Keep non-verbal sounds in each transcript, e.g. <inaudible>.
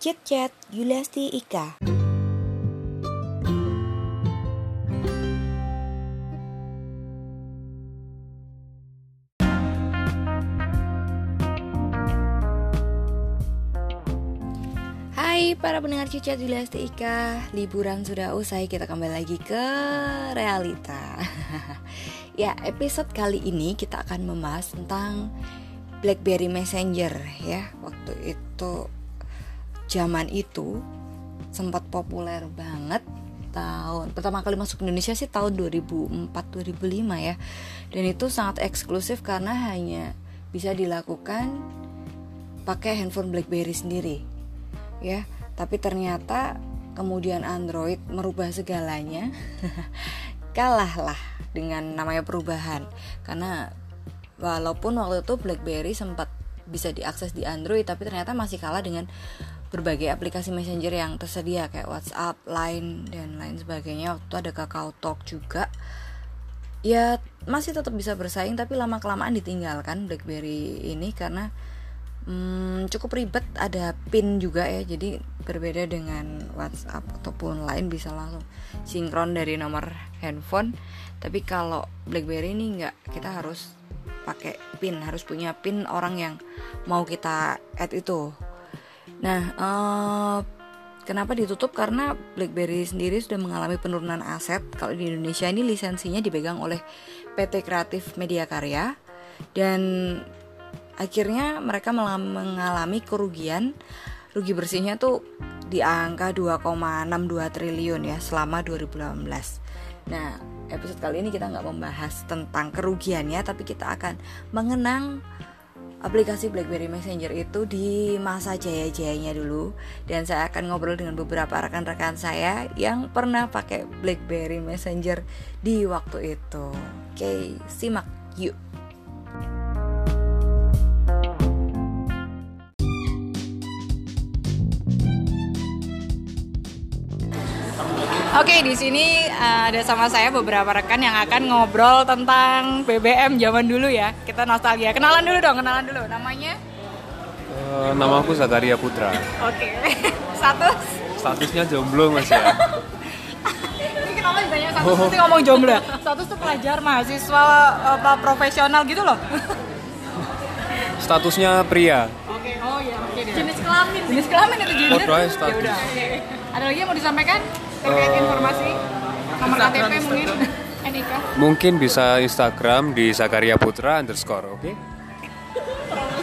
Chat Chat Yuliasti Ika. Hai para pendengar Cicat Yuliasti Ika. Liburan sudah usai kita kembali lagi ke realita. <laughs> Ya episode kali ini kita akan membahas tentang Blackberry Messenger ya. Waktu itu zaman itu sempat populer banget tahun pertama kali masuk Indonesia sih tahun 2004 2005 ya. Dan itu sangat eksklusif karena hanya bisa dilakukan pakai handphone BlackBerry sendiri ya. Tapi ternyata kemudian Android merubah segalanya <laughs> kalahlah dengan namanya perubahan. Karena walaupun waktu itu BlackBerry sempat bisa diakses di Android tapi ternyata masih kalah dengan berbagai aplikasi messenger yang tersedia kayak WhatsApp, Line dan lain sebagainya. Waktu itu ada Kakao Talk juga. Ya masih tetap bisa bersaing tapi lama kelamaan ditinggalkan BlackBerry ini karena hmm, cukup ribet. Ada pin juga ya, jadi berbeda dengan WhatsApp ataupun Line bisa langsung sinkron dari nomor handphone. Tapi kalau BlackBerry ini nggak, kita harus pakai pin, harus punya pin orang yang mau kita add itu Nah, uh, kenapa ditutup? Karena BlackBerry sendiri sudah mengalami penurunan aset. Kalau di Indonesia ini lisensinya dipegang oleh PT Kreatif Media Karya dan akhirnya mereka mengalami kerugian. Rugi bersihnya tuh di angka 2,62 triliun ya selama 2018. Nah, episode kali ini kita nggak membahas tentang kerugiannya, tapi kita akan mengenang aplikasi BlackBerry Messenger itu di masa jaya-jayanya dulu dan saya akan ngobrol dengan beberapa rekan-rekan saya yang pernah pakai BlackBerry Messenger di waktu itu. Oke, simak yuk. Oke, di sini uh, ada sama saya beberapa rekan yang akan ngobrol tentang BBM zaman dulu ya. Kita nostalgia. Kenalan dulu dong, kenalan dulu. Namanya? Uh, nama aku Zakaria Putra. Oke. <laughs> Status? Statusnya jomblo mas ya. <laughs> Ini kenapa ditanya status oh. ngomong jomblo ya? Status tuh pelajar, mahasiswa, apa profesional gitu loh. <laughs> Statusnya pria. Oke, oh iya, oke deh. Jenis kelamin. Jenis kelamin itu gender. Oh, status. Ya udah, oke. Ada lagi yang mau disampaikan? Terkait informasi nomor KTP mungkin? NIK <laughs> mungkin bisa Instagram di Zakaria Putra underscore oke? Okay?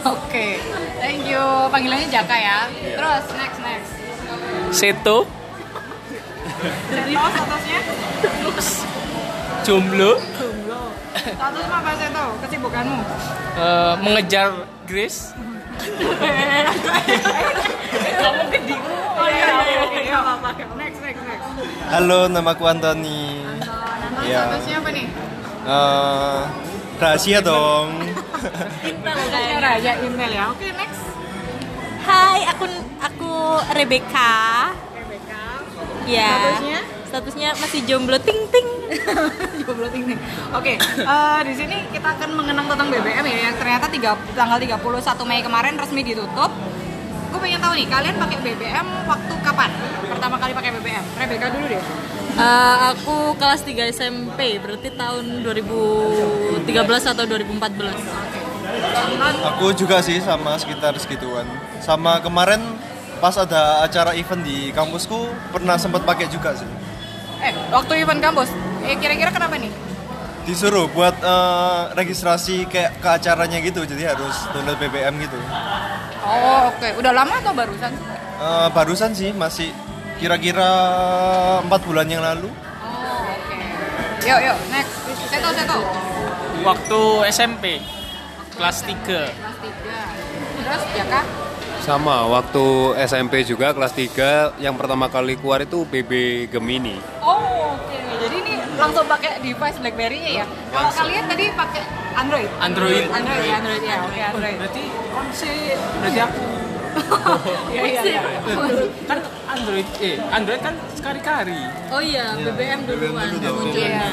oke okay. thank you. Panggilannya Jaka ya. Yeah. terus next next. Seto. Seto statusnya? Jomblo. Jomblo. Status apa Seto? Kesibukanmu? Uh, mengejar Grace <laughs> kamu gede oh iya iya iya apa next next next halo nama aku Antoni Anton ya. statusnya apa nih? Uh, rahasia dong. Email kayaknya rahasia email ya. Oke next. Hai aku aku Rebecca. Rebecca. Ya. Statusnya? Statusnya masih jomblo ting ting. <laughs> Jomblo ting ting. Oke okay, uh, di sini kita akan mengenang tentang BBM ya. Yang ternyata tiga, tanggal 31 Mei kemarin resmi ditutup gue pengen tahu nih kalian pakai BBM waktu kapan? Pertama kali pakai BBM Rebecca dulu deh. Uh, aku kelas 3 SMP berarti tahun 2013 atau 2014 okay. aku juga sih sama sekitar segituan. Sama kemarin pas ada acara event di kampusku pernah sempat pakai juga sih. Eh waktu event kampus? Eh kira-kira kenapa nih? Disuruh buat uh, registrasi kayak ke acaranya gitu jadi harus download BBM gitu oh oke. Okay. udah lama atau barusan? Uh, barusan sih masih kira-kira empat bulan yang lalu. Oh oke. Okay. yuk yuk next. Seto seto. Waktu SMP kelas 3 kelas 3 terus ya kak? Sama waktu SMP juga kelas 3 yang pertama kali keluar itu BB Gemini. Oh oke. okay. Jadi langsung pakai device BlackBerry-nya ya. Kalau kalian tadi pakai Android. Android. Android, Android, Android ya. Oke, okay, Android. Berarti konsi berarti aku. Iya iya iya. Kan Android eh Android kan sekali-kari. Oh iya, BBM duluan Iya,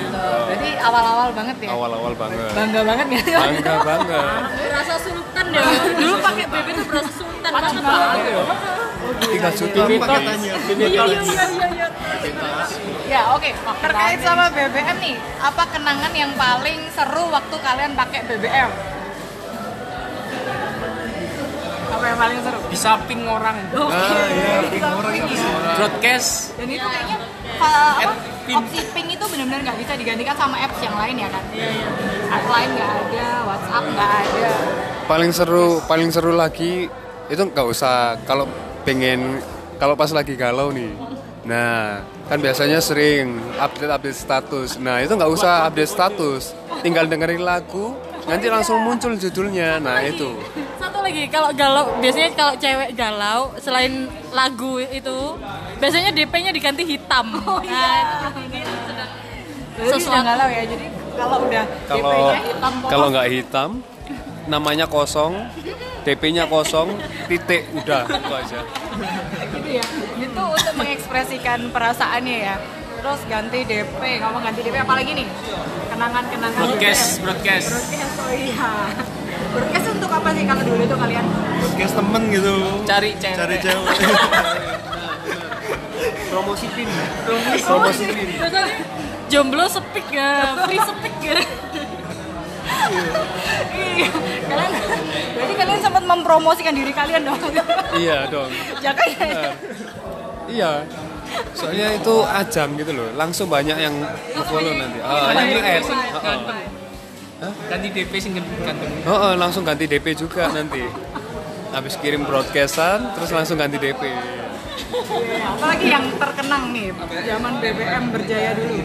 Berarti awal-awal banget ya. Awal-awal banget. Bangga banget ya. Bangga banget. Berasa sultan ya. Dulu pakai BBM tuh berasa sultan banget. TV pakai Talks. ini. TV Talks. Ya oke, terkait sama BBM nih, apa kenangan yang paling seru waktu kalian pakai BBM? Apa yang paling seru? Bisa ping orang. Ah, iya, ping orang itu. Broadcast. Dan itu kayaknya pa- apa, opsi ping itu benar-benar nggak bisa digantikan sama apps yang lain ya kan? Iya iya. App lain nggak ada, WhatsApp nggak ada. Paling seru, paling seru lagi itu nggak usah kalau pengen kalau pas lagi galau nih. Nah, kan biasanya sering update-update status. Nah, itu nggak usah update status, tinggal dengerin lagu, nanti langsung muncul judulnya. Nah, itu. Satu lagi, kalau galau, biasanya kalau cewek galau, selain lagu itu, biasanya DP-nya diganti hitam. <laughs> Oh iya. Berarti udah galau ya, jadi kalau udah Kalau DP-nya hitam kalau nggak hitam, namanya kosong, DP-nya kosong, titik udah itu aja. gitu ya itu untuk mengekspresikan perasaannya ya terus ganti DP ngomong ganti DP apalagi nih kenangan-kenangan Broadcast, DP. broadcast. broadcast oh iya broadcast untuk apa sih kalau dulu tuh kalian podcast temen gitu Cari cewek. cari cewek <laughs> Promosi pin. Promosi ini. Jomblo sepik ya, free sepik ya. Iya. kalian berarti kalian sempat mempromosikan diri kalian dong Iya dong. jangan Benar. Iya. Soalnya itu ajang gitu loh, langsung banyak yang follow nanti. Ah, yang di add. Heeh. Ganti DP sing gantung. Heeh, langsung ganti DP juga nanti. Habis kirim broadcastan, terus langsung ganti DP. apalagi yang terkenang nih zaman BBM berjaya dulu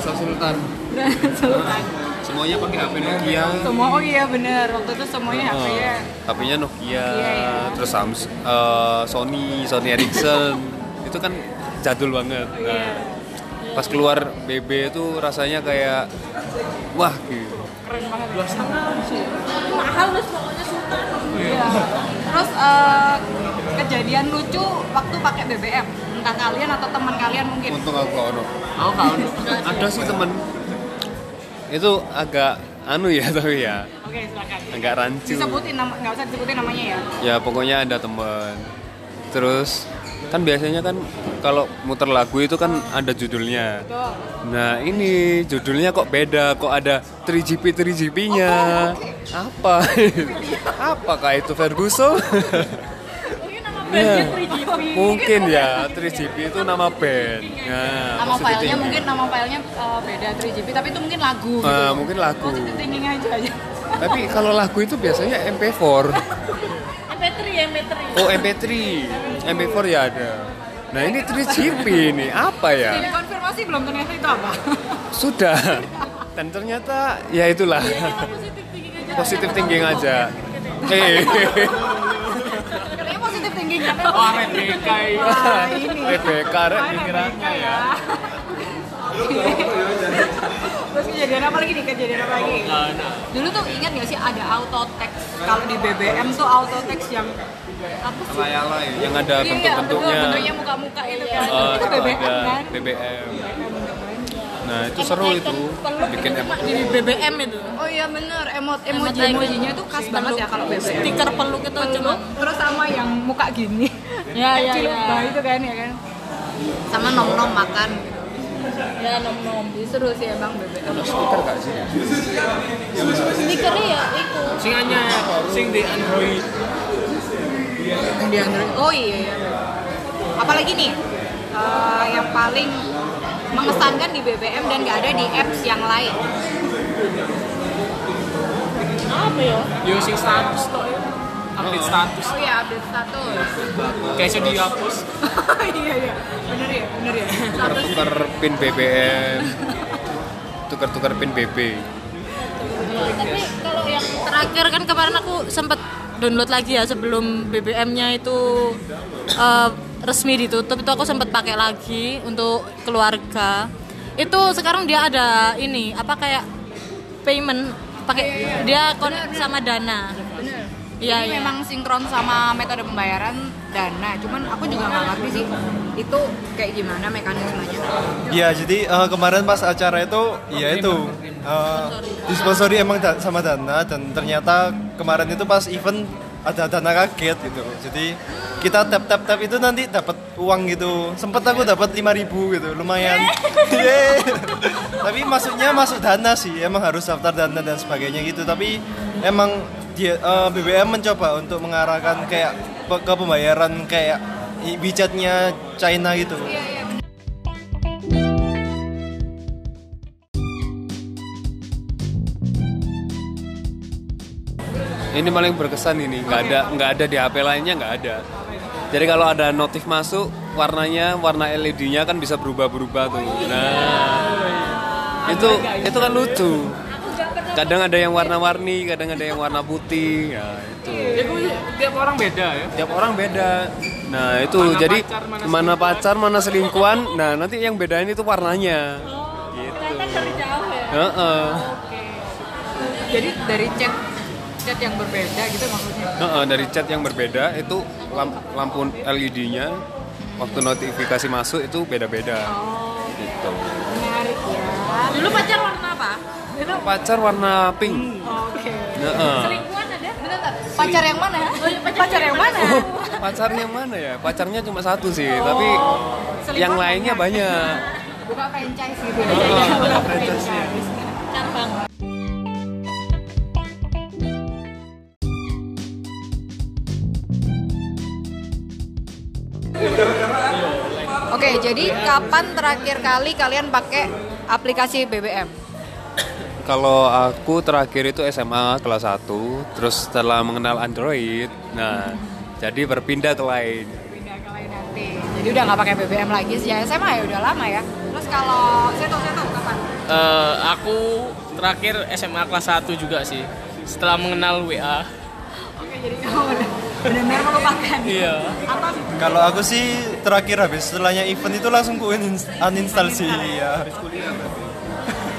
Rasa Sultan. Sultan Semuanya pakai HP Nokia. semua oh iya bener waktu itu semuanya HP ya HP-nya Nokia, Iya, iya. terus Samsung, eh, Sony, Sony Ericsson. <laughs> itu kan jadul banget. Nah, pas keluar BB itu rasanya kayak wah gitu. keren banget mahal mas pokoknya sultan iya terus eh, kejadian lucu waktu pakai BBM entah kalian atau teman kalian mungkin Untung aku gak ono. Aku kau. Ada sih temen. Itu agak anu ya <laughs> tapi ya, oke silakan agak rancu. disebutin nama nggak usah disebutin namanya ya Ya pokoknya ada temen. Terus kan biasanya kan kalau muter lagu itu kan ada judulnya. tuh Nah ini judulnya kok beda, kok ada 3GP 3GP-nya. Apa? <laughs> Apakah itu Ferguson? <laughs> Ya, mungkin ya 3GP itu nama band. Nah, nama filenya thinking. mungkin nama filenya eh, beda 3GP tapi itu mungkin lagu gitu Ah, mungkin lagu. positive thinking aja aja Tapi kalau lagu itu biasanya MP4. MP3 ya, MP3. Oh MP3, MP4 ya ada. Nah ini 3GP ini apa ya? ini konfirmasi belum ternyata itu apa Sudah. Dan ternyata ya itulah. Positif thinking aja. Eh, katanya positive thinking kan Oh. Wah, ini PBK rek pikirannya ya. Terus kejadian apa lagi nih? Kejadian apa lagi? Dulu tuh ingat gak sih ada auto text kalau di BBM tuh auto text yang apa sih? Alay-alay yang ada Iya, bentuk-bentuknya. betul, bentuknya muka-muka itu kan. Eh, itu BBM kan? BBM. Nah itu seru itu bikin app. di BBM itu. Oh iya bener, emot emoji Emot emojinya tuh khas banget ya kalau BBM. Stiker peluk itu cuma. Terus sama yang muka gini. <laughs> Ya, ya, ya. itu kan ya kan. Sama nom-nom makan. Ya nom-nom. Jadi seru sih emang BBM. Ada stiker gak sih? Stikernya ya itu. Sing anyar, sing di Android. Yang di Android. Oh iya iya. Apalagi nih eh, yang paling mengesankan di BBM dan nggak ada di apps yang lain. Apa ya? Yo sing status tok. Update status. Oh iya update status. Kayak iso dihapus. <laughs> iya iya. Bener ya, bener ya. Tukar-tukar pin BBM. Tukar-tukar pin BB. Tapi kalau yang terakhir kan kemarin aku sempat download lagi ya sebelum BBM-nya itu eh, resmi ditutup itu aku sempat pakai lagi untuk keluarga. Itu sekarang dia ada ini apa kayak payment pakai dia connect sama Dana. Bener. Iya, iya. memang sinkron sama metode pembayaran dana. Cuman aku juga nggak ngerti sih itu kayak gimana mekanismenya. Iya, jadi eh, kemarin pas acara itu, ya itu eh, disponsori emang da- sama Dana dan ternyata kemarin itu pas event ada dana kaget gitu. Jadi kita tap tap tap itu nanti dapat uang gitu. Sempet aku dapat 5000 gitu lumayan. <laughs> Yeay. tapi masuknya masuk dana sih emang harus daftar dana dan sebagainya gitu. Tapi emang dia eh, BBM mencoba untuk mengarahkan kayak ke pembayaran kayak WeChat-nya China gitu Ini paling berkesan ini, nggak ada nggak ada di HP lainnya nggak ada. Jadi kalau ada notif masuk, warnanya warna LED-nya kan bisa berubah-berubah tuh. Nah, itu itu kan lucu. Kadang ada yang warna-warni, kadang ada yang warna putih. Ya itu. Itu tiap orang beda ya. Tiap orang beda. Nah itu Mana jadi pacar, mana mana pacar, mana selingkuhan. Nah nanti yang bedain itu warnanya. Gitu. dari jauh ya Heeh. jadi dari chat chat yang berbeda gitu maksudnya Heeh, dari chat yang berbeda itu lam- lampu LED-nya waktu notifikasi masuk itu beda-beda. Gitu. menarik ya Dulu pacar warna apa? Pacar warna pink. oke Heeh. selingkuhan ada bener nggak pacar yang mana pacar yang mana Oh, <laughs> pacar yang mana ya? Pacarnya cuma satu sih, tapi yang lainnya banyak. <laughs> buka franchise gitu ya Heeh, buka franchise-nya. Jadi kapan terakhir kali kalian pakai aplikasi BBM? Kalau aku terakhir itu SMA kelas 1, terus setelah mengenal Android, nah jadi berpindah ke lain. Pindah ke lain nanti. Jadi udah nggak pakai BBM lagi sejak SMA ya udah lama ya. Terus kalau Seto Seto kapan? Eh, aku terakhir SMA kelas 1 juga sih. Setelah mengenal WA. Oke, jadi kamu udah benar-benar melupakan. Iya. Atau kalau aku sih terakhir habis setelahnya event itu langsung ku unin- uninstall sih ya <laughs>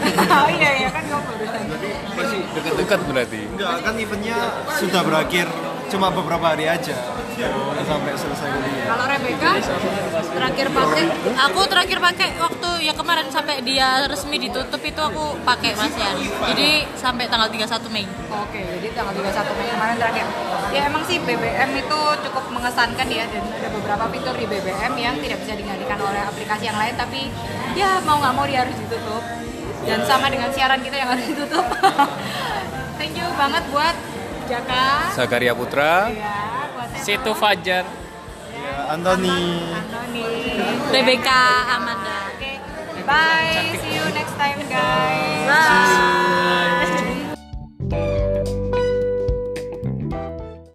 oh iya iya kan kamu barusan. Masih dekat-dekat berarti. enggak kan eventnya sudah berakhir cuma beberapa hari aja sampai selesai kuliah Kalau Rebecca Terakhir pakai, aku terakhir pakai waktu ya kemarin sampai dia resmi ditutup itu aku pakai Mas Yan. Jadi sampai tanggal 31 Mei. Oke, jadi tanggal 31 Mei kemarin terakhir. Ya emang sih BBM itu cukup mengesankan ya dan ada beberapa fitur di BBM yang tidak bisa digantikan oleh aplikasi yang lain tapi ya mau nggak mau dia harus ditutup. Dan sama dengan siaran kita yang harus ditutup. <laughs> Thank you banget buat Jaka. Zakaria Putra. Ya, Situ Fajar. Ya, Anthony Antoni. Rebecca Amanda. Oke, bye. See you next time guys. Bye.